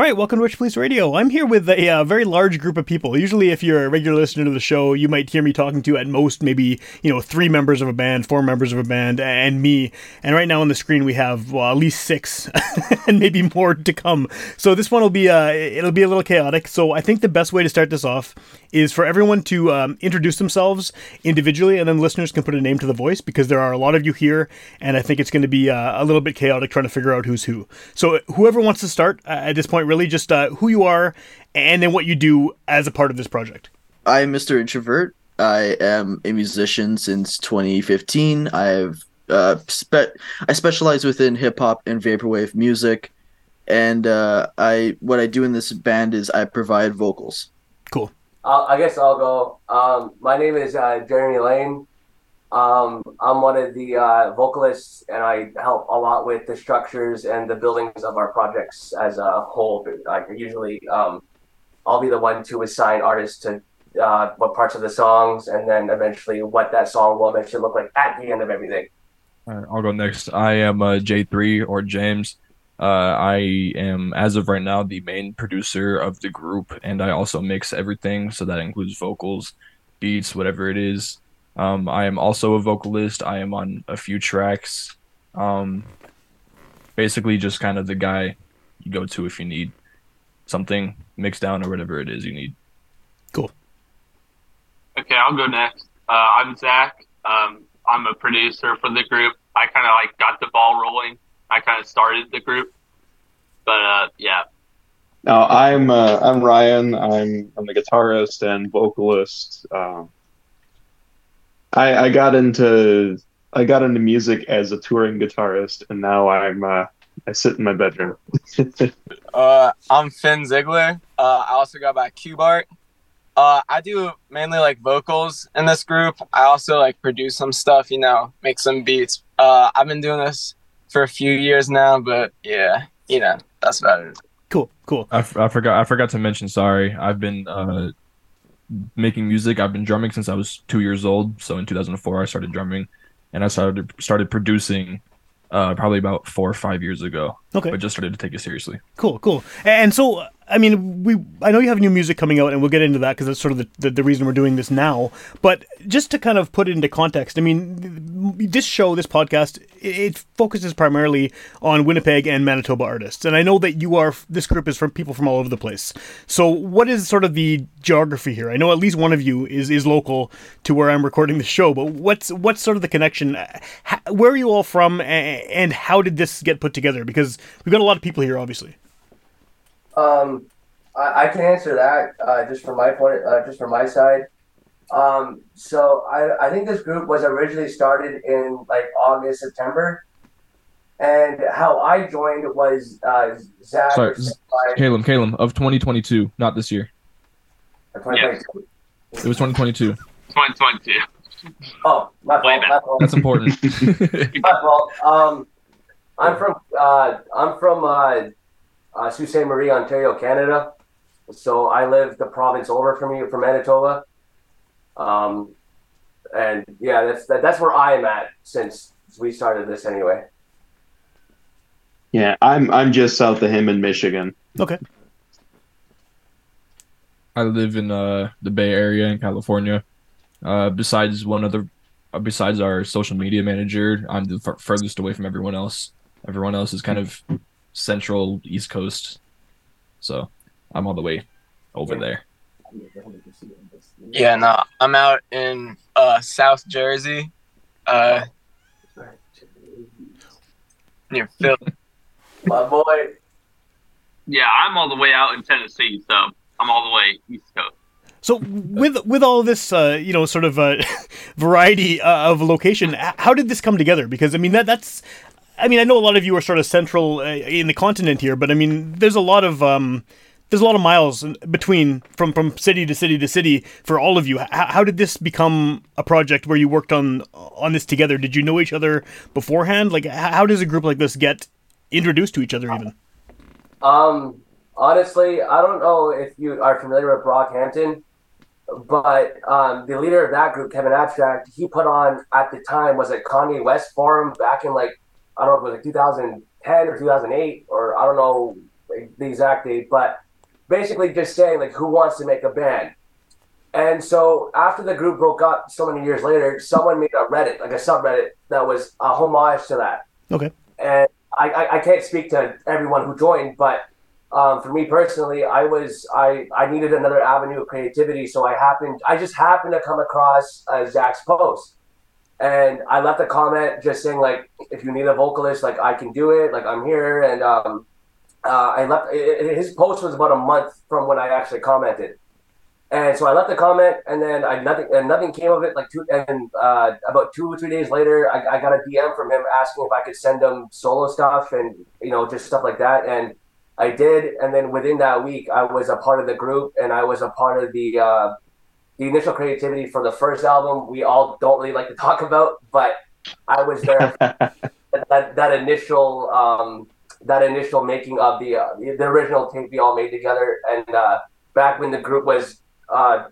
All right, welcome to Witch Police Radio. I'm here with a uh, very large group of people. Usually, if you're a regular listener to the show, you might hear me talking to at most maybe you know three members of a band, four members of a band, and me. And right now on the screen we have well, at least six, and maybe more to come. So this one will be uh, it'll be a little chaotic. So I think the best way to start this off is for everyone to um, introduce themselves individually, and then listeners can put a name to the voice because there are a lot of you here, and I think it's going to be uh, a little bit chaotic trying to figure out who's who. So whoever wants to start uh, at this point, really just uh, who you are, and then what you do as a part of this project. I'm Mr. Introvert. I am a musician since 2015. I've uh, spe- I specialize within hip hop and vaporwave music, and uh, I what I do in this band is I provide vocals. Cool. I'll, I guess I'll go. Um, my name is uh, Jeremy Lane. Um, I'm one of the uh, vocalists, and I help a lot with the structures and the buildings of our projects as a whole. I usually, um, I'll be the one to assign artists to uh, what parts of the songs, and then eventually what that song will eventually look like at the end of everything. All right, I'll go next. I am uh, J3 or James. Uh, I am, as of right now, the main producer of the group, and I also mix everything. So that includes vocals, beats, whatever it is. Um, I am also a vocalist. I am on a few tracks. Um, basically, just kind of the guy you go to if you need something mixed down or whatever it is you need. Cool. Okay, I'll go next. Uh, I'm Zach. Um, I'm a producer for the group. I kind of like got the ball rolling. I kind of started the group, but uh, yeah. Now I'm uh, I'm Ryan. I'm I'm the guitarist and vocalist. Um, I I got into I got into music as a touring guitarist, and now I'm uh, I sit in my bedroom. uh, I'm Finn Ziegler. Uh, I also go by Cube Art. Uh, I do mainly like vocals in this group. I also like produce some stuff, you know, make some beats. Uh, I've been doing this for a few years now, but yeah, you know, that's about it. Cool, cool. I, f- I forgot I forgot to mention. Sorry, I've been uh, making music. I've been drumming since I was two years old. So in 2004, I started drumming, and I started started producing uh, probably about four or five years ago. Okay. But just started to take it seriously. Cool, cool. And so, I mean, we I know you have new music coming out, and we'll get into that because that's sort of the, the, the reason we're doing this now. But just to kind of put it into context, I mean, this show, this podcast, it, it focuses primarily on Winnipeg and Manitoba artists, and I know that you are. This group is from people from all over the place. So, what is sort of the geography here? I know at least one of you is is local to where I'm recording the show, but what's what's sort of the connection? Where are you all from, and how did this get put together? Because we've got a lot of people here, obviously. Um, I, I can answer that uh, just from my point, uh, just from my side. Um, so I, I think this group was originally started in like August, September, and how I joined was uh, Zach. Sorry, Caleb, Caleb of 2022, not this year. Yes. It was 2022. 2022. Oh, my fault. My fault. That's important. my fault. Um, I'm from uh, I'm from uh, uh, Sault Ste. Marie, Ontario, Canada. So I live the province over from you, from Manitoba. Um, and yeah, that's that, that's where I am at since we started this anyway. Yeah, I'm I'm just south of him in Michigan. Okay. I live in uh, the Bay Area in California. Uh, besides one other uh, besides our social media manager, I'm the fur- furthest away from everyone else. Everyone else is kind of central East Coast, so I'm all the way over there. Yeah, no, I'm out in uh, South Jersey, uh, near Philly. My boy. Yeah, I'm all the way out in Tennessee, so I'm all the way East Coast. So with with all this, uh, you know, sort of uh, variety uh, of location, how did this come together? Because I mean, that that's, I mean, I know a lot of you are sort of central uh, in the continent here, but I mean, there's a lot of um, there's a lot of miles between from from city to city to city for all of you. How did this become a project where you worked on on this together? Did you know each other beforehand? Like, how does a group like this get introduced to each other? Even Um, honestly, I don't know if you are familiar with Brockhampton, but um, the leader of that group, Kevin Abstract, he put on at the time was it Kanye West Forum back in like I don't know if it was like 2010 or 2008 or I don't know the exact date, but basically just saying like who wants to make a band. And so after the group broke up so many years later, someone made a Reddit, like a subreddit that was a homage to that. Okay, and I, I, I can't speak to everyone who joined, but um, for me personally, I was I, I needed another avenue of creativity, so I happened I just happened to come across uh, Zach's post, and I left a comment just saying like if you need a vocalist, like I can do it, like I'm here, and um, uh, I left it, his post was about a month from when I actually commented. And so I left the comment, and then I nothing and nothing came of it. Like two and uh, about two or three days later, I, I got a DM from him asking if I could send him solo stuff and you know just stuff like that. And I did. And then within that week, I was a part of the group, and I was a part of the uh, the initial creativity for the first album. We all don't really like to talk about, but I was there. that that initial um, that initial making of the, uh, the original tape we all made together, and uh, back when the group was uh,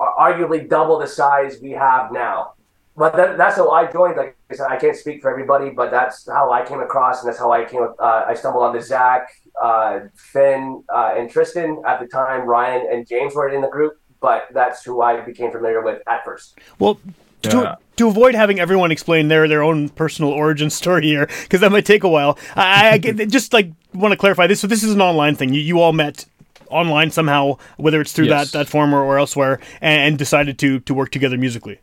arguably double the size we have now. But that, that's how I joined. Like I said, I can't speak for everybody, but that's how I came across, and that's how I came. Uh, I stumbled onto Zach, uh, Finn, uh, and Tristan at the time. Ryan and James were in the group, but that's who I became familiar with at first. well. Yeah. To, to avoid having everyone explain their their own personal origin story here, because that might take a while, I, I just like want to clarify this. So this is an online thing. You, you all met online somehow, whether it's through Yes. that that forum or, or elsewhere, and, and decided to to work together musically.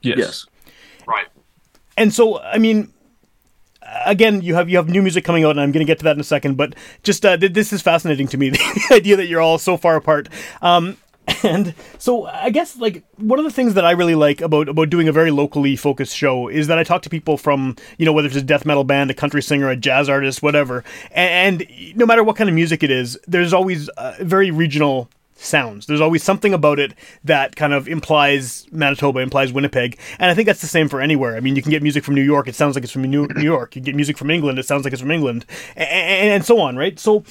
Yes. Yes. Right. And so, I mean, again, you have you have new music coming out, and I'm going to get to that in a second. But just uh, th- this is fascinating to me, the idea that you're all so far apart. Um, and so, I guess like one of the things that I really like about about doing a very locally focused show is that I talk to people from you know whether it's a death metal band, a country singer, a jazz artist, whatever, and, and no matter what kind of music it is, there's always uh, very regional sounds. There's always something about it that kind of implies Manitoba, implies Winnipeg, and I think that's the same for anywhere. I mean, you can get music from New York, it sounds like it's from New York. You get music from England, it sounds like it's from England, and, and so on, right? So,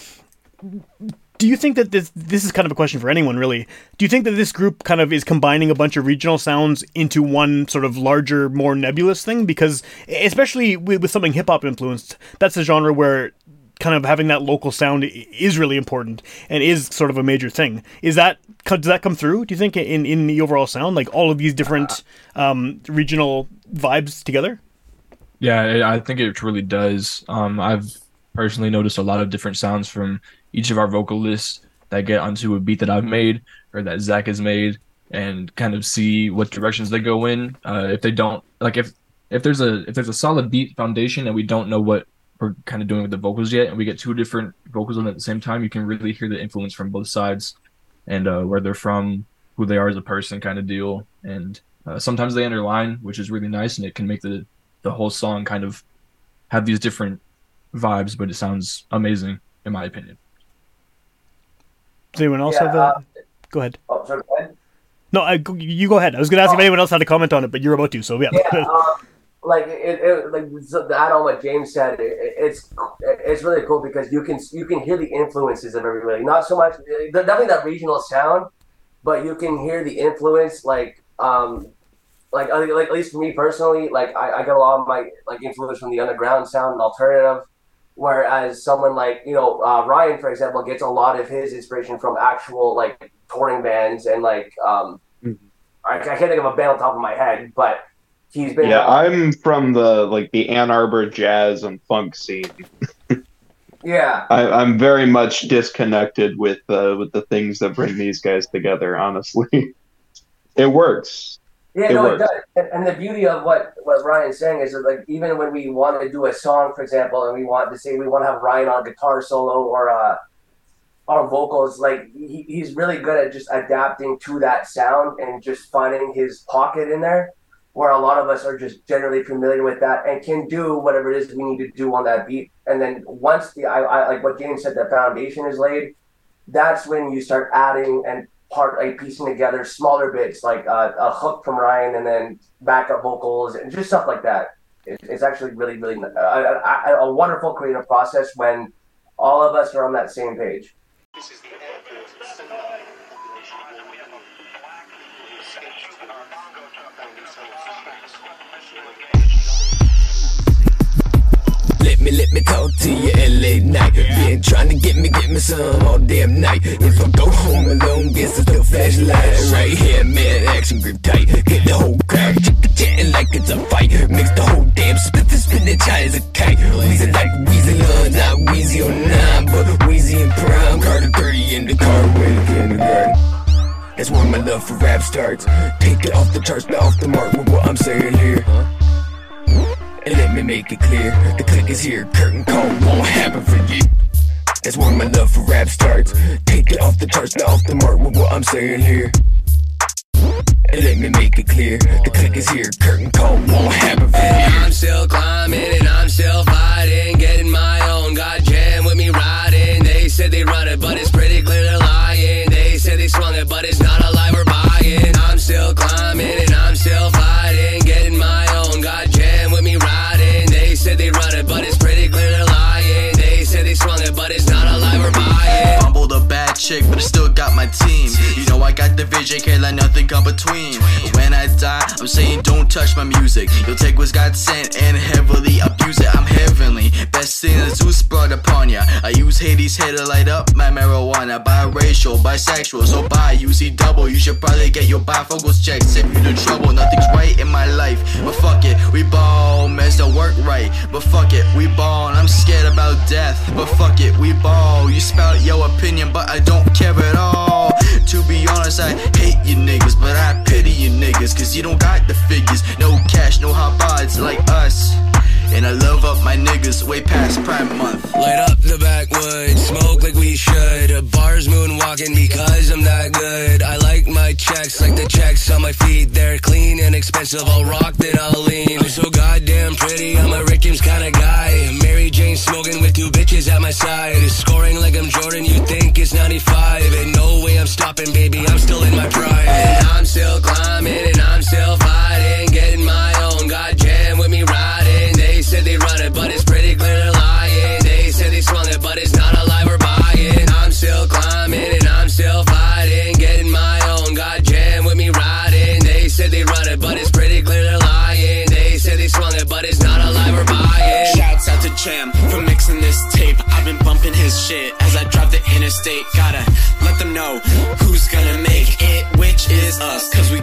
do you think that this this is kind of a question for anyone really? Do you think that this group kind of is combining a bunch of regional sounds into one sort of larger, more nebulous thing? Because especially with, with something hip hop influenced, that's a genre where kind of having that local sound is really important and is sort of a major thing. Is that does that come through? Do you think in in the overall sound, like all of these different um, regional vibes together? Yeah, I I think it really does. Um, I've personally noticed a lot of different sounds from each of our vocalists that get onto a beat that I've made or that Zach has made, and kind of see what directions they go in. Uh, if they don't like, if if there's a if there's a solid beat foundation and we don't know what we're kind of doing with the vocals yet, and we get two different vocals on at the same time, you can really hear the influence from both sides and uh, where they're from, who they are as a person, kind of deal. And uh, sometimes they underline, which is really nice, and it can make the the whole song kind of have these different vibes, but it sounds amazing in my opinion. Does anyone else Yeah, have a? uh, go ahead. Oh, sorry, go ahead. No, I, you go ahead. I was going to ask if anyone else had a comment on it, but you're about to, so yeah. yeah, um, like it, it like add on what James said, it, it's it's really cool because you can you can hear the influences of everybody. Not so much, definitely that regional sound, but you can hear the influence. Like um, like like at least for me personally, like I, I get a lot of my like influence from the underground sound and alternative. Whereas someone like you know uh, Ryan, for example, gets a lot of his inspiration from actual like touring bands and like um, I, I can't think of a band on top of my head, but he's been Yeah, I'm from the like the Ann Arbor jazz and funk scene. yeah. I, I'm very much disconnected with uh, with the things that bring these guys together. Honestly, it works. Yeah, It no, it does. And, the beauty of what what Ryan's saying is that, like, even when we want to do a song, for example, and we want to say we want to have Ryan on guitar solo or uh, or vocals, like he, he's really good at just adapting to that sound and just finding his pocket in there. Where a lot of us are just generally familiar with that and can do whatever it is we need to do on that beat. And then once the I, I like what James said, the foundation is laid. That's when you start adding and part like piecing together smaller bits like uh, a hook from Ryan and then backup vocals and just stuff like that. It, it's actually really, really a, a wonderful creative process when all of us are on that same page. Me, let me talk to you LA night. Been trying to get me, get me some all damn night. If I go home alone, guess it's the flashlight. Right here, man, action grip tight. Get the whole crowd chit-chatting like it's a fight. Mix the whole damn spit the spinach high as a kite. Wheezy like Weezy, uh, not Wheezy on nine, but Wheezy and prime. Carter 30 in the car with kindergarten. That's where my love for rap starts. Take it off the charts, not off the mark with what I'm saying here. And let me make it clear, the click is here, curtain call won't happen for you. That's where my love for rap starts. Take it off the charts, not off the mark with what I'm saying here. And let me make it clear, the click is here, curtain call won't happen for you. I'm still climbing and I'm still fighting, getting my own. God jam with me riding. They said they run it, but it's pretty clear they're lying. They said they swung it, but it's not chick, but I still got my team. You know I got the vision, can't let nothing come between. When I die, I'm saying don't touch my music. You'll take what's God sent and heavily abuse it. I'm heavenly, best thing that Zeus use Hades' head to light up my marijuana. Biracial, bisexual, so bi, you see double. You should probably get your bifocals checked. Save you the trouble, nothing's right in my life. But fuck it, we ball, mess don't work right. But fuck it, we ball, I'm scared about death. But fuck it, we ball. You spout your opinion, but I don't care at all. To be honest, I hate you niggas, but I pity you niggas, cause you don't got the figures. No cash, no hot bods like us. And I love up my niggas way past Prime Month. Light up the backwoods, smoke like we should. Bars moonwalking because I'm that good. I like my checks like the checks on my feet. They're clean and expensive. I'll rock then I'll lean. I'm so goddamn pretty. I'm a Rick James kind of guy. Mary Jane smoking with two bitches at my side. Scoring like I'm Jordan. You think it's 95? And no way I'm stopping, baby. I'm still in my prime. Gotta let them know who's gonna make it, which is us. Cause we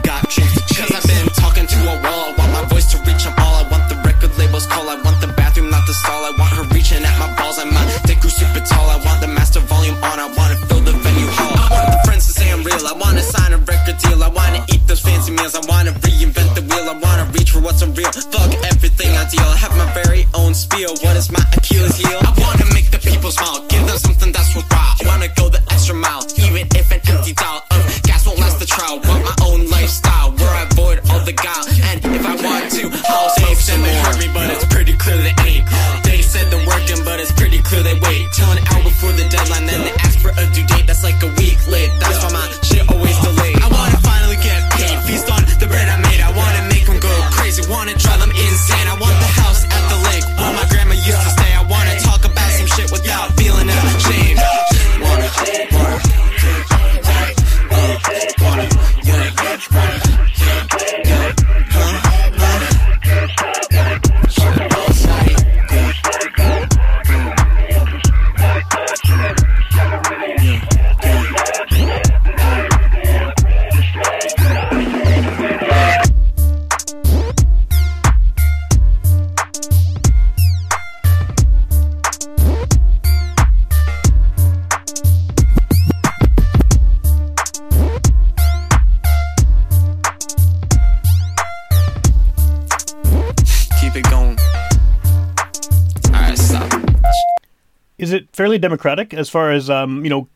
fairly democratic as far as um, you know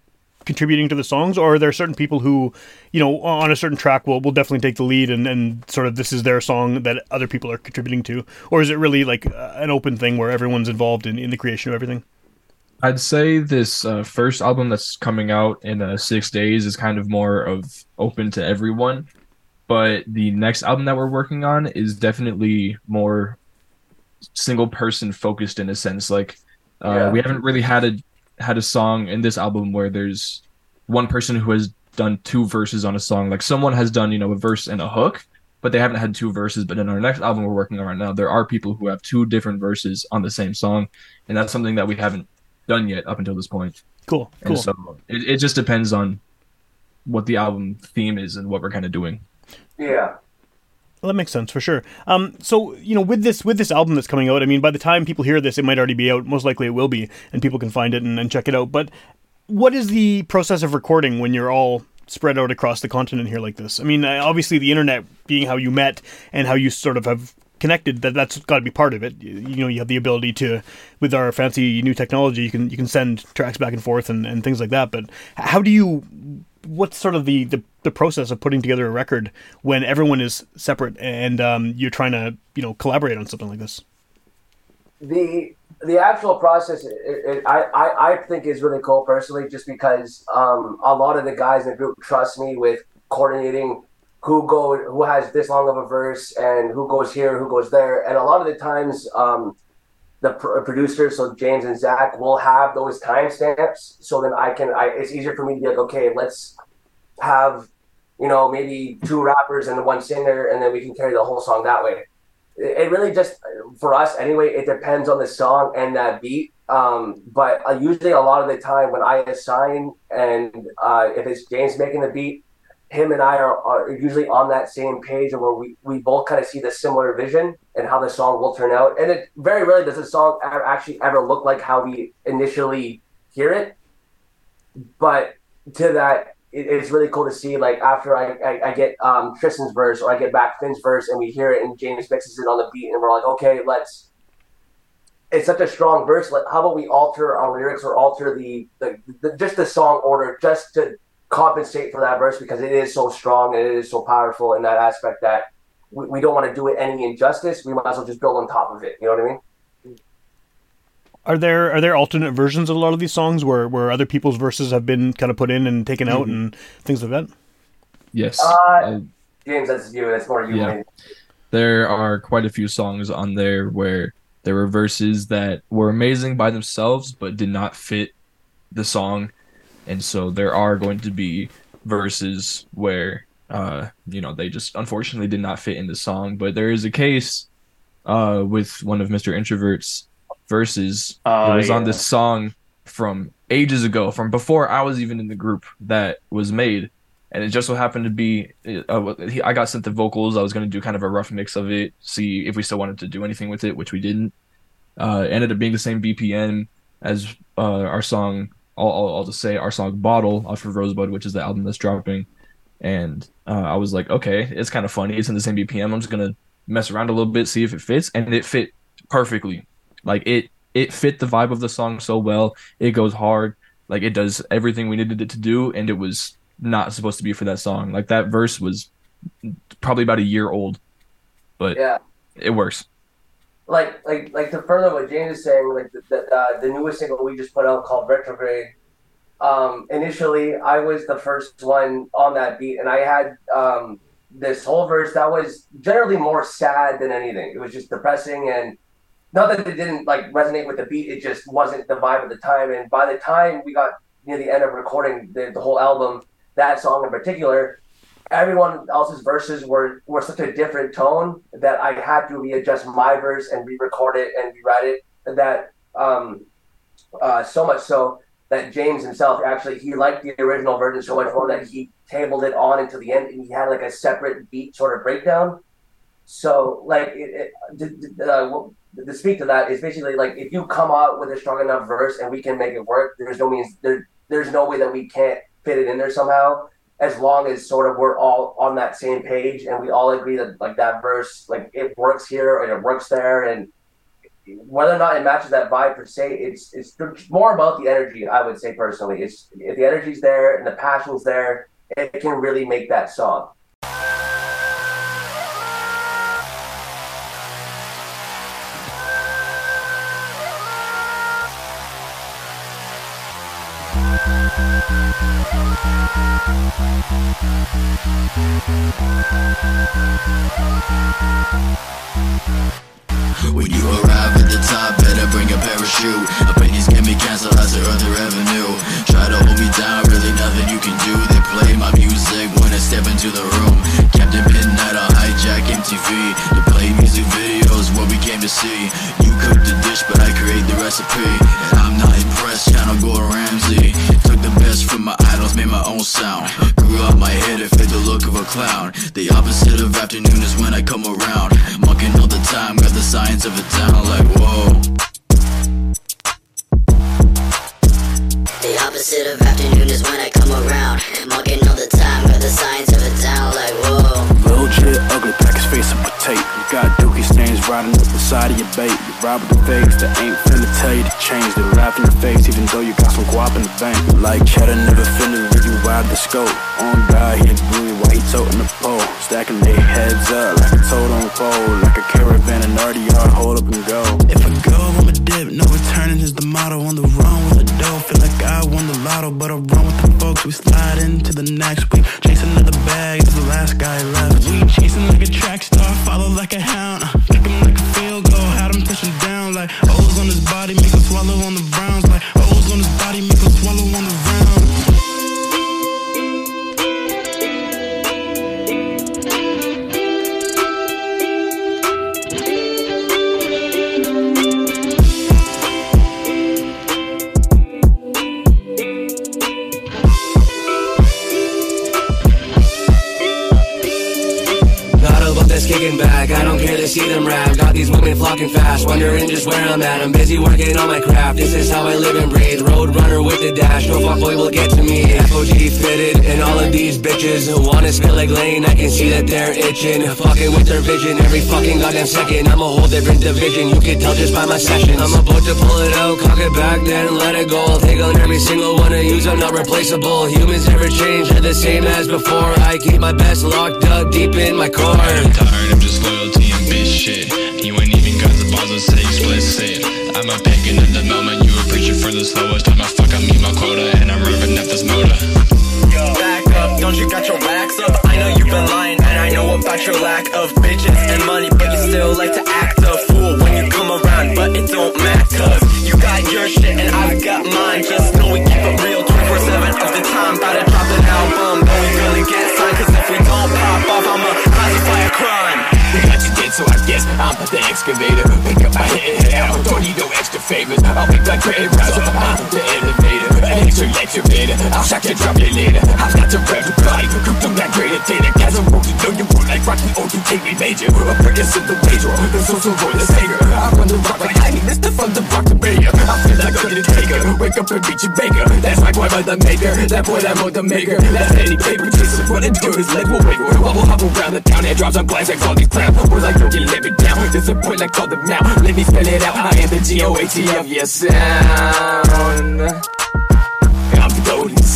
contributing to the songs, or are there certain people who, you know, on a certain track will will definitely take the lead and, and sort of this is their song that other people are contributing to, or is it really like uh, an open thing where everyone's involved in, in the creation of everything? I'd say this uh, first album that's coming out in uh, six days is kind of more of open to everyone, but the next album that we're working on is definitely more single person focused in a sense. Like uh, Yeah. we haven't really had a had a song in this album where there's one person who has done two verses on a song. Like someone has done you know a verse and a hook, but they haven't had two verses. But in our next album we're working on right now, there are people who have two different verses on the same song, and that's something that we haven't done yet up until this point. Cool, And cool. so it, it just depends on what the album theme is and what we're kind of doing. Yeah. Well, that makes sense for sure. Um, so you know, with this with this album that's coming out, I mean, by the time people hear this, it might already be out. Most likely, it will be, and people can find it and, and check it out. But what is the process of recording when you're all spread out across the continent here like this? I mean, obviously, the internet being how you met and how you sort of have connected that that's got to be part of it you, you know you have the ability to with our fancy new technology you can you can send tracks back and forth and, and things like that but how do you what's sort of the, the the process of putting together a record when everyone is separate and um, you're trying to you know collaborate on something like this? The the actual process it, it, I, I I think is really cool personally just because um, a lot of the guys in the group trust me with coordinating who go who has this long of a verse and who goes here who goes there. And a lot of the times um, the pr- producers so James and Zach will have those timestamps. So then I can I it's easier for me to be like okay let's have you know maybe two rappers and one singer and then we can carry the whole song that way. It it really just for us anyway it depends on the song and that beat. Um, but uh, usually a lot of the time when i assign and uh, if it's james making the beat him and i are, are usually on that same page where we, we both kind of see the similar vision and how the song will turn out. And it very rarely does the song ever actually ever look like how we initially hear it. But to that it, it's really cool to see like after I, I, I get um, Tristan's verse or I get back Finn's verse and we hear it and James mixes it on the beat and we're like okay let's it's such a strong verse. Like how about we alter our lyrics or alter the, the, the just the song order just to compensate for that verse because it is so strong and it is so powerful in that aspect that we, we don't want to do it any injustice we might as well just build on top of it you know what I mean are there are there alternate versions of a lot of these songs where where other people's verses have been kind of put in and taken out Mhm. and things like that Yes. uh, James that's you that's more you Yeah. maybe. there are quite a few songs on there where there were verses that were amazing by themselves but did not fit the song and so there are going to be verses where uh you know they just unfortunately did not fit in the song but there is a case uh with one of mr introvert's verses. Oh, it was on this song from ages ago from before i was even in the group that was made. And it just so happened to be uh, he, i got sent the vocals. I was going to do kind of a rough mix of it see if we still wanted to do anything with it which we didn't. Uh, ended up being the same bpm as uh, our song I'll, I'll, I'll just say our song bottle off of rosebud which is the album that's dropping. And uh, i was like okay it's kind of funny. It's in the same bpm i'm just going to mess around a little bit see if it fits. And it fit perfectly. Like it it fit the vibe of the song so well. It goes hard. Like it does everything we needed it to do and it was not supposed to be for that song. Like that verse was probably about a year old but yeah. it works like like like to further what James is saying, like the the, uh, the newest single we just put out called Retrograde. Um, initially, I was the first one on that beat, and I had um, this whole verse that was generally more sad than anything. It was just depressing, and not that it didn't like resonate with the beat. It just wasn't the vibe at the time. And by the time we got near the end of recording the, the whole album, that song in particular, everyone else's verses were were such a different tone that I had to readjust my verse and re-record it and rewrite it. That um, uh, so much so that James himself actually he liked the original version so much more that he tabled it on until the end and he had like a separate beat sort of breakdown. So like it, it uh, to speak to that is basically like if you come out with a strong enough verse and we can make it work, there's no means there there's no way that we can't fit it in there somehow as long as sort of we're all on that same page and we all agree that like that verse like it works here and it works there and whether or not it matches that vibe per se, it's it's more about the energy. I would say personally, it's if the energy's there and the passion's there, it can really make that song. Thank you. When you arrive at the top, better bring a parachute. Opinions can be canceled as to earn the revenue. Try to hold me down, really nothing you can do. They play my music when I step into the room. Captain Midnight, I'll hijack MTV. To play music videos, what we came to see. You cook the dish, but I create the recipe. And I'm not impressed, channel Gordon Ramsay. Took the best from my idols, made my own sound. Grew out my head, it fit the look of a clown. The opposite of afternoon is when I come around. Mucking all the time, got the science of it down like whoa. The opposite of afternoon is when I come around. Mugging all the time, got the science of it down like whoa. Little jit, ugly, pack his face up with tape. You got dookie stains riding up the side of your bait. You ride with the fakes that ain't finna tell you to change. They laugh in your face even though you got some guap in the bank. Like cheddar, never finna leave you ride the scope. On God, he a bully while he toting the pole. Stacking their heads up like a totem pole. Like a caravan and Hold up and go. If I go, I'ma dip, no returning is the motto. On the run with the dough, feel like I won the lotto, but I run with the folks. We slide into the next use, I'm not replaceable. Humans never change, they're the same as before. I keep my best locked up deep in my core. I'm tired of just loyalty and bitch shit. You ain't even got the balls to say explicit. I'm a pagan in the moment, you a preacher for the slowest time. I fuck, I meet my quota, and I'm revving up this motor. Back up, don't you got your racks up? I know you've been lying, and I know about your lack of bitches and money, but you still like to act a fool when you come around, but it don't matter. Cause you got your shit and I've got mine. Just I'm the excavator. Pick up my head out. Don't need no extra favors. I'll make that train rise up. I'm the elevator. Excavator. I'll shock you, drop you later. I've got to your body. Cook them that greater data. Guys, I'm rolling, know you roll like Rocky O. You take me major. A Prius in the major. The social roll the sager. I run the rock like Heidi. Mr. From the rock to Bayer. I feel like I'm the taker. Wake up and beat your baker. That's my boy by the maker. That boy that mode the maker. That's any paper chaser. What it do is leg will wiggle. Wobble hop around the town and drops on glass like all these. We're like, yo, you let me down. Disappoint like call them now. Let me spell it out. I am the G-O-A-T of your sound.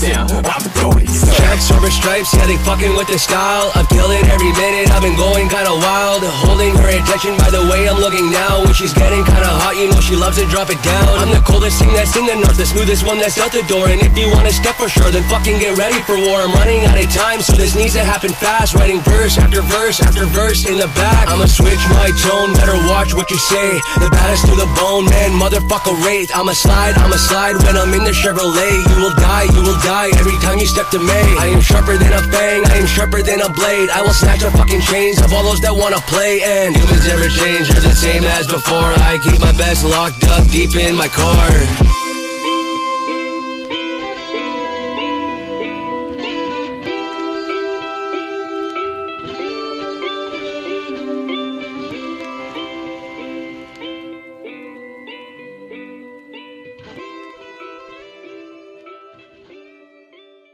Sound. I'm sound. Checks over stripes, yeah, they fucking with the style. I've killed it every minute, I've been going kinda wild. Holding her attention by the way I'm looking now. When she's getting kinda hot, you know she loves to drop it down. I'm the coldest thing that's in the north, the smoothest one that's out the door. And if you wanna step for sure, then fucking get ready for war. I'm running out of time, so this needs to happen fast. Writing verse after verse after verse in the back. I'ma switch my tone, better watch what you say. The baddest to the bone, man, motherfucker wraith. I'ma slide, I'ma slide when I'm in the Chevrolet. You will die, you will die every time you step to me. I am sharper than a fang, I am sharper than a blade. I will snatch the fucking chains of all those that wanna play. And humans never change, they're the same as before. I keep my best locked up deep in my car.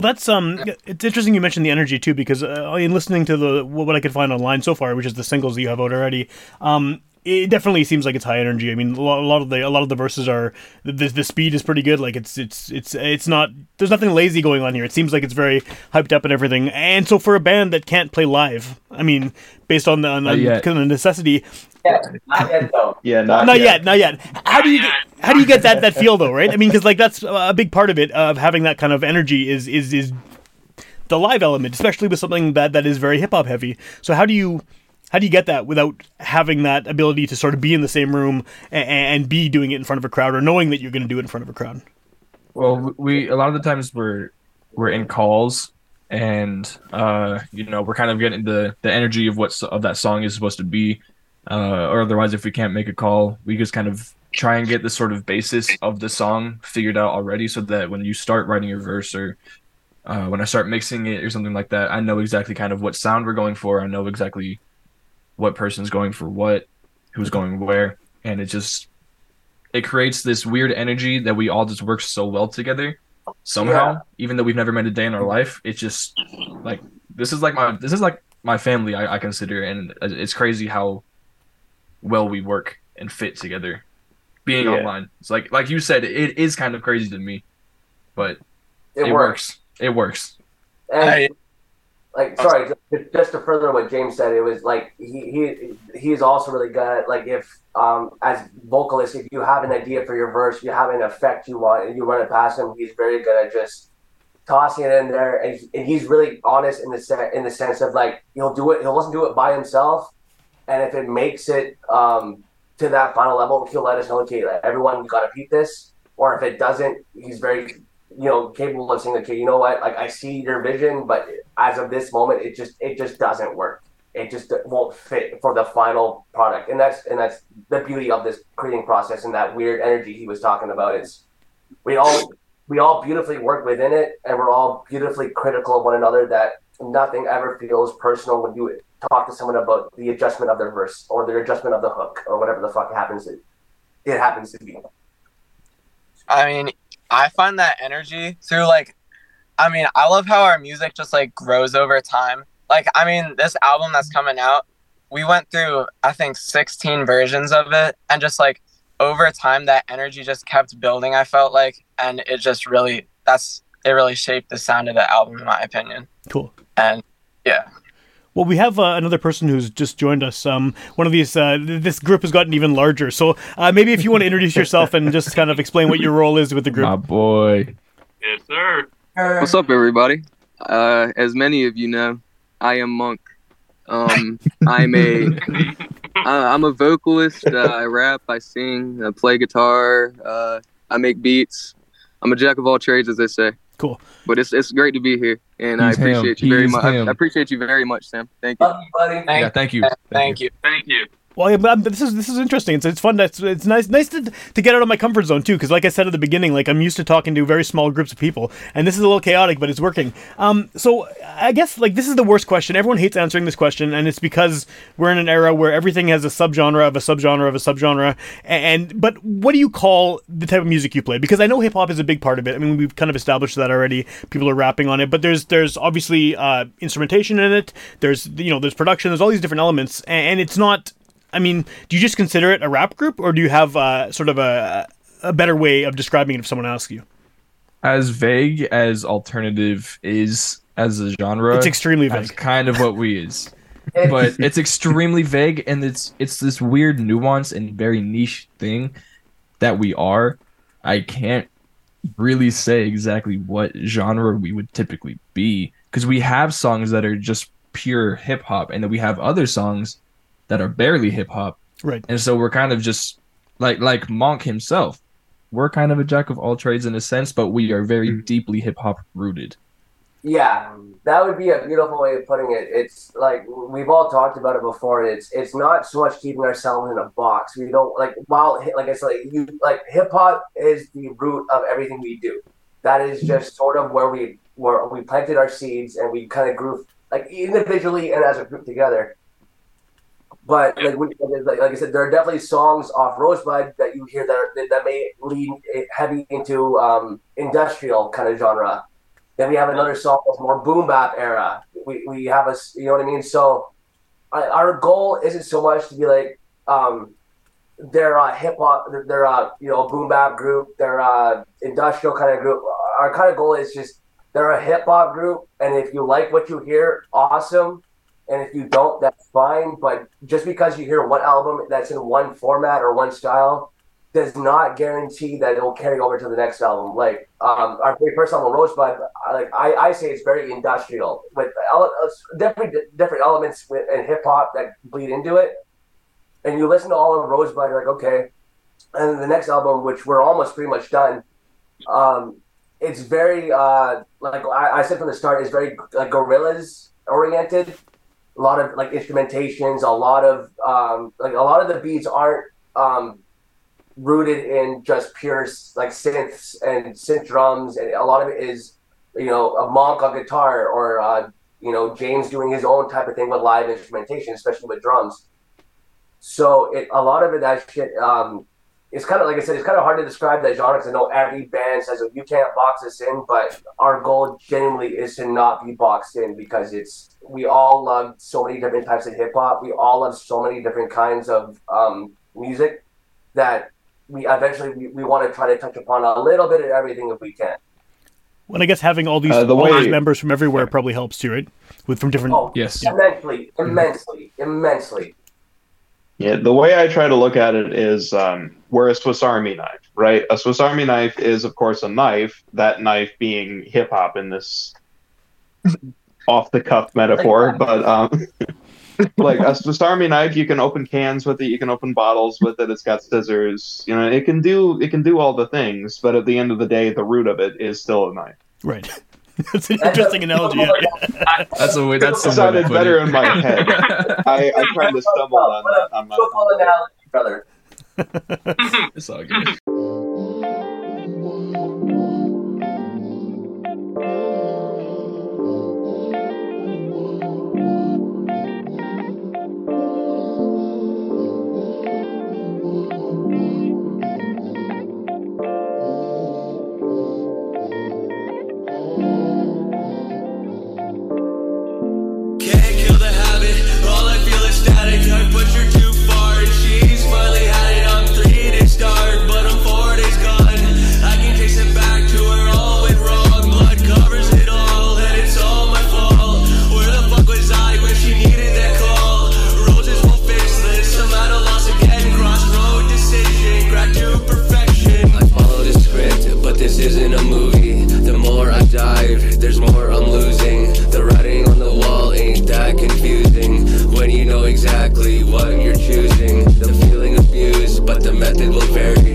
That's um, it's interesting you mentioned the energy too because uh, in listening to the what I could find online so far, which is the singles that you have out already, um, it definitely seems like it's high energy. I mean, a lot, of the a lot of the verses are the, the speed is pretty good. Like it's it's it's it's not there's nothing lazy going on here. It seems like it's very hyped up and everything. And so for a band that can't play live, I mean, based on the on, on yet. kind of necessity, Yeah, not yet though. Yeah, not, yet. not yet. How do you get, how do you get that that feel though, right? I mean, because like that's a big part of it of having that kind of energy is is is the live element, especially with something that that is very hip hop heavy. So how do you how do you get that without having that ability to sort of be in the same room and, and be doing it in front of a crowd or knowing that you're going to do it in front of a crowd? Well, we a lot of the times we're we're in calls, and uh, you know we're kind of getting the the energy of what of that song is supposed to be, uh, or otherwise if we can't make a call, we just kind of try and get the sort of basis of the song figured out already, so that when you start writing your verse or uh, when I start mixing it or something like that, I know exactly kind of what sound we're going for. I know exactly what person's going for what, who's going where, and it just it creates this weird energy that we all just work so well together somehow Yeah. even though we've never met a day in our mm-hmm. life it's just like this is like my this is like my family i, I consider and it's crazy how well we work and fit together being Yeah. online it's like like you said it is kind of crazy to me but It it, works. works. it works And like, sorry, just, to further what James said, it was like he he he's also really good. At, like, if um as vocalist, if you have an idea for your verse, you have an effect you want, and you run it past him, he's very good at just tossing it in there, and, he- and he's really honest in the se- in the sense of like he'll do it, he'll listen to it by himself, and if it makes it um to that final level, he'll let us know, okay, like, everyone, got to peep this, or if it doesn't, he's very you know capable of saying okay you know what? Like i see your vision but as of this moment it just it just doesn't work. It just won't fit for the final product. And that's and that's the beauty of this creating process and that weird energy he was talking about is we all we all beautifully work within it and we're all beautifully critical of one another that nothing ever feels personal when you talk to someone about the adjustment of their verse or their adjustment of the hook or whatever the fuck happens to it happens to be. I mean, I find that energy through like, I mean, I love how our music just like grows over time. Like, I mean, this album that's coming out, we went through, I think, 16 versions of it. And just like over time, that energy just kept building, I felt like. And it just really, that's, it really shaped the sound of the album, in my opinion. Cool. And yeah. Well, we have uh, another person who's just joined us. Um, one of these, uh, this group has gotten even larger. So uh, maybe if you want to introduce yourself and just kind of explain what your role is with the group. My boy. Yes, sir. What's up, everybody? Uh, as many of you know, I am Monk. Um, I'm a I- I'm a vocalist. Uh, I rap, I sing, I play guitar, uh, I make beats. I'm a jack of all trades, as they say. Cool. But it's it's great to be here, and I He's him. appreciate you very He's much. I. I appreciate you very much, Sam. Thank you. buddy. yeah thank you Thank you. Thank you. Well, um, this is this is interesting. It's, it's fun. To, it's, it's nice nice to, to get out of my comfort zone too. Because like I said at the beginning, like I'm used to talking to very small groups of people, and this is a little chaotic, but it's working. Um, so I guess like this is the worst question. Everyone hates answering this question, and it's because we're in an era where everything has a subgenre of a subgenre of a subgenre. And but what do you call the type of music you play? Because I know hip hop is a big part of it. I mean, we've kind of established that already. People are rapping on it, but there's there's obviously uh, instrumentation in it. There's you know there's production. There's all these different elements, and, and it's not. I mean, do you just consider it a rap group, or do you have uh, sort of a a better way of describing it if someone asks you? as vague as alternative is as a genre It's extremely vague. that's kind of what we is but it's extremely vague and it's it's this weird nuance and very niche thing that we are i can't really say exactly what genre we would typically be because we have songs that are just pure hip hop and then we have other songs that are barely hip hop Right. and so we're kind of just like like monk himself we're kind of a jack of all trades in a sense but we are very mm-hmm. deeply hip hop rooted Yeah, that would be a beautiful way of putting it. It's like we've all talked about it before. It's it's not so much keeping ourselves in a box. We don't like while like I said, like you like hip hop is the root of everything we do. That is mm-hmm. just sort of where we where we planted our seeds and we kind of grew like individually and as a group together. But like, when, like like I said, there are definitely songs off Rosebud that you hear that are, that may lean heavy into um, industrial kind of genre. Then we have another song that's more boom bap era. We, we have a you know what I mean. So I, our goal isn't so much to be like um, they're a hip hop, they're, they're a you know boom bap group, they're a industrial kind of group. Our kind of goal is just they're a hip hop group, and if you like what you hear, awesome. And if you don't, that's fine. But just because you hear one album that's in one format or one style does not guarantee that it will carry over to the next album. Like um, our very first album, Rosebud, like I, I say, it's very industrial with ele- uh, different different elements and hip hop that bleed into it. And you listen to all of Rosebud, you're like, okay. And then the next album, which we're almost pretty much done, um, it's very uh, like I, I said from the start, is very like Gorillaz oriented. A lot of like instrumentations, a lot of um, like a lot of the beats aren't um, rooted in just pure like synths and synth drums, and a lot of it is you know a monk on guitar or uh, you know James doing his own type of thing with live instrumentation, especially with drums. So it a lot of it that shit. Um, it's kind of like I said, it's kind of hard to describe that genre because I know every band says you can't box us in, but our goal genuinely is to not be boxed in because it's we all love so many different types of hip hop. We all love so many different kinds of um, music that we eventually we, we want to try to touch upon a little bit of everything if we can. Well, I guess having all these, Uh, the all these members from everywhere probably helps too, right? With from different. Oh, Yes. immensely, immensely, immensely. Yeah, the way I try to look at it is um, we're a Swiss Army knife, right? A Swiss Army knife is, of course, a knife. That knife being hip hop in this off the cuff metaphor, but um, like a Swiss Army knife, you can open cans with it, you can open bottles with it. It's got scissors, you know. It can do it can do all the things, but at the end of the day, the root of it is still a knife. Right. That's an interesting analogy. Yeah. That's a way. That's It some way to sounded better in my head. I, I tried to stumble on that. On my, Football analogy, brother. it's all good. there's more I'm losing. The writing on the wall ain't that confusing. When you know exactly what you're choosing, the feeling abused, but the method will vary.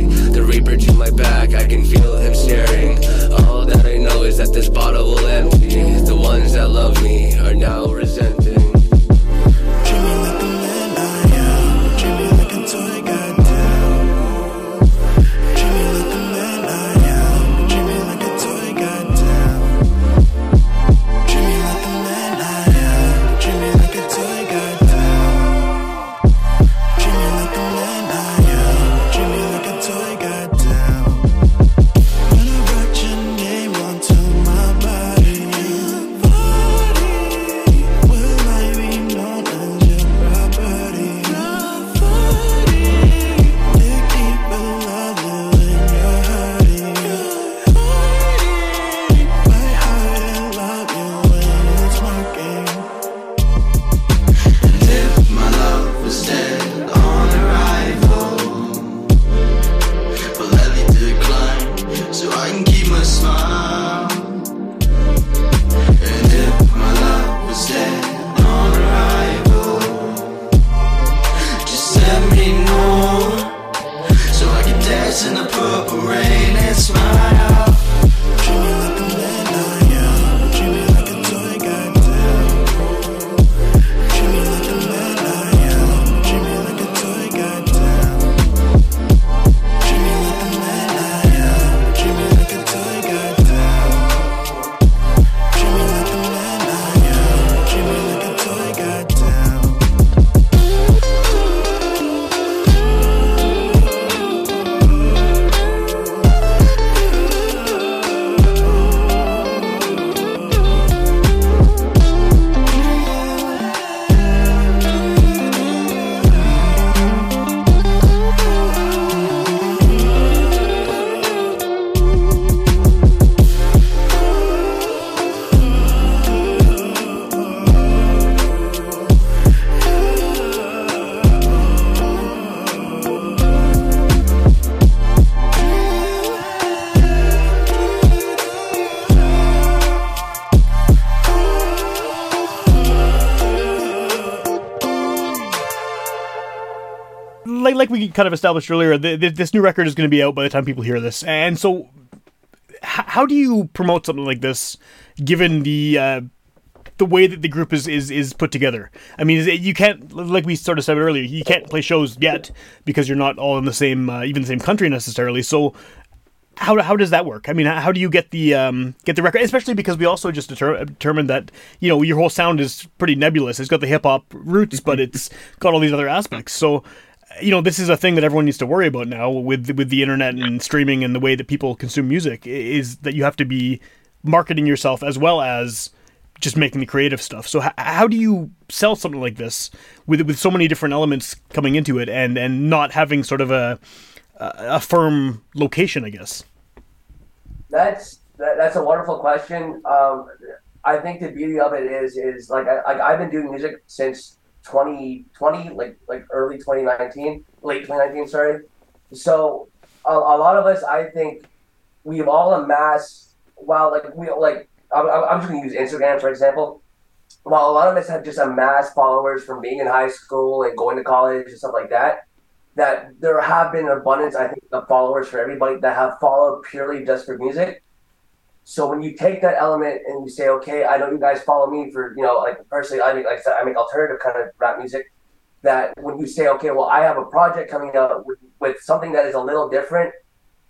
Kind of established earlier, th th this new record is going to be out by the time people hear this, and so h- how do you promote something like this, given the uh, the way that the group is is, is put together? I mean, it, you can't like we sort of said earlier, you can't play shows yet because you're not all in the same uh, even the same country necessarily. So. How, how does that work? I mean, how do you get the um, get the record? Especially because we also just deter- determined that you know your whole sound is pretty nebulous. It's got the hip hop roots, but it's got all these other aspects. So you know this is a thing that everyone needs to worry about now with with the internet and streaming and the way that people consume music is that you have to be marketing yourself as well as just making the creative stuff. So h- how do you sell something like this with with so many different elements coming into it and and not having sort of a a a firm location, I guess. That's that, that's a wonderful question. Um, I think the beauty of it is is like I, like I've been doing music since 2020, like like early 2019, late 2019, sorry. So a, a lot of us, I think, we've all amassed. While like we like, I'm, I'm just gonna use Instagram for example. While a lot of us have just amassed followers from being in high school and going to college and stuff like that, that there have been an abundance, I think, of followers for everybody that have followed purely just for music. So when you take that element and you say, okay, I know you guys follow me for, you know, like personally, I make, like I said, I make alternative kind of rap music. That when you say, okay, well, I have a project coming up with, with something that is a little different,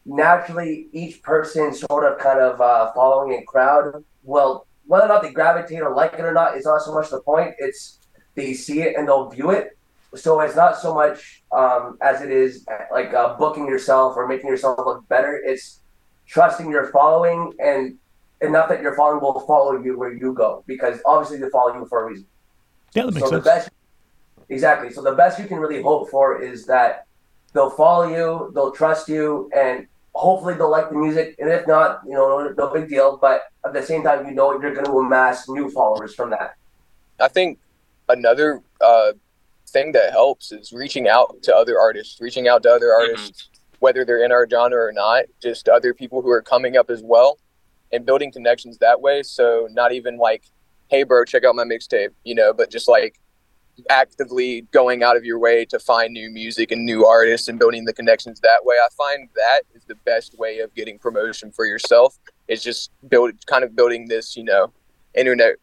naturally, each person sort of kind of uh, following a crowd, well, whether or not they gravitate or like it or not is not so much the point. It's they see it and they'll view it. So it's not so much um, as it is like uh, booking yourself or making yourself look better. It's trusting your following and enough that your following will follow you where you go because obviously they follow you for a reason. Yeah, that makes so sense. the best, exactly. So the best you can really hope for is that they'll follow you, they'll trust you, and hopefully they'll like the music. And if not, you know, no, no big deal. But at the same time, you know you're going to amass new followers from that. I think another uh, thing that helps is reaching out to other artists, reaching out to other artists, whether they're in our genre or not, just other people who are coming up as well, and building connections that way. So not even like, hey, bro, check out my mixtape, you know, but just like actively going out of your way to find new music and new artists and building the connections that way. I find that is the best way of getting promotion for yourself. Is just build kind of building this, you know, internet,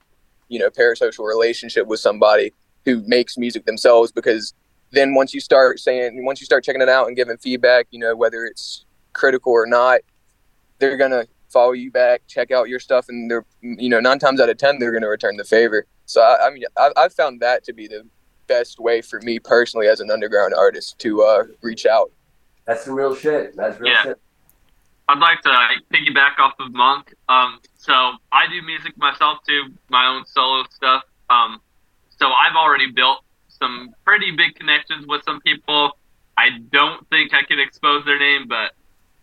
you know, parasocial relationship with somebody who makes music themselves because then once you start saying once you start checking it out and giving feedback, you know, whether it's critical or not, they're gonna follow you back, check out your stuff, and they're you know nine times out of ten they're gonna return the favor. So I, I mean, I, I've found that to be the best way for me personally as an underground artist to uh, reach out. That's some real shit. That's real Yeah. shit. I'd like to piggyback off of Monk. Um, so I do music myself too, my own solo stuff. Um, so I've already built some pretty big connections with some people. I don't think I can expose their name, but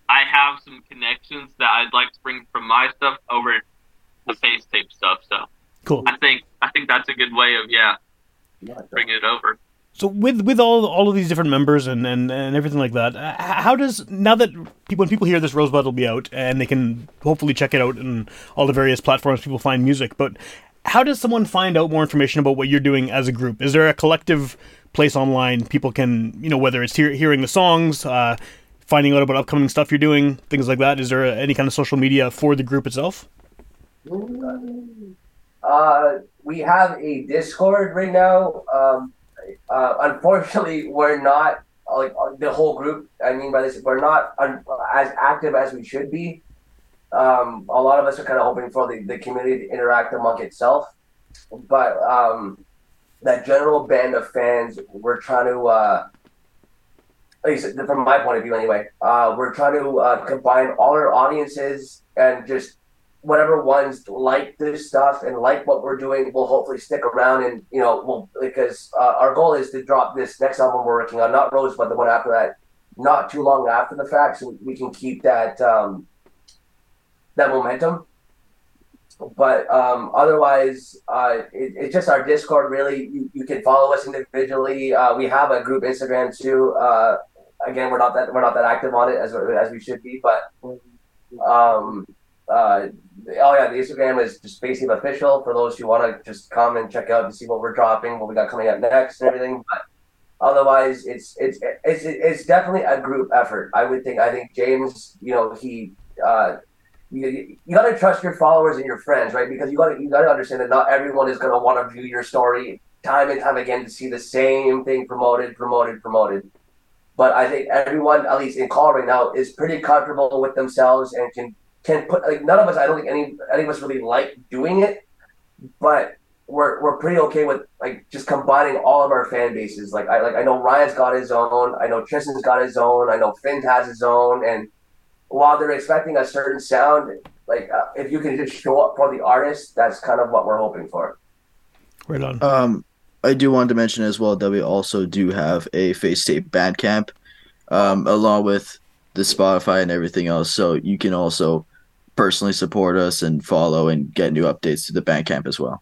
I have some connections that I'd like to bring from my stuff over the Facetape stuff. So Cool. I think I think that's a good way of yeah bringing it over. So with with all all of these different members and, and, and everything like that, uh, how does now that people, when people hear this Rosebud will be out and they can hopefully check it out in all the various platforms people find music, but how does someone find out more information about what you're doing as a group? Is there a collective place online people can you know whether it's hear, hearing the songs, uh, finding out about upcoming stuff you're doing, things like that? Is there any kind of social media for the group itself? Uh, we have a Discord right now. Um, uh, unfortunately, we're not like the whole group. I mean by this, we're not un- as active as we should be. Um, a lot of us are kind of hoping for the, the community to interact among itself, but um, that general band of fans, we're trying to. Uh, at least from my point of view, anyway, uh, we're trying to uh, combine all our audiences and just whatever ones like this stuff and like what we're doing will hopefully stick around and you know will because uh, our goal is to drop this next album we're working on not rose but the one after that not too long after the fact so we can keep that um, that momentum but um, otherwise uh, it, it's just our discord really you, you can follow us individually uh, we have a group instagram too uh, again we're not that we're not that active on it as, as we should be but um, uh, oh yeah, the Instagram is just Heap Official for those who want to just come and check out to see what we're dropping, what we got coming up next, and everything. But Otherwise, it's it's it's it's definitely a group effort. I would think. I think James, you know, he. Uh, you, you got to trust your followers and your friends, right? Because you got to you got to understand that not everyone is going to want to view your story time and time again to see the same thing promoted, promoted, promoted. But I think everyone, at least in call right now, is pretty comfortable with themselves and can can put like none of us. I don't think any any of us really like doing it, but we're we're pretty okay with like just combining all of our fan bases. Like I like I know Ryan's got his own. I know Tristan's got his own. I know Finn has his own. And while they're expecting a certain sound, like uh, if you can just show up for the artist, that's kind of what we're hoping for. Right on. Um, I do want to mention as well that we also do have a Facetape Bandcamp, um, along with the Spotify and everything else. So you can also personally support us and follow and get new updates to the Bandcamp as well.